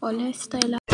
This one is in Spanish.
Hola Estela.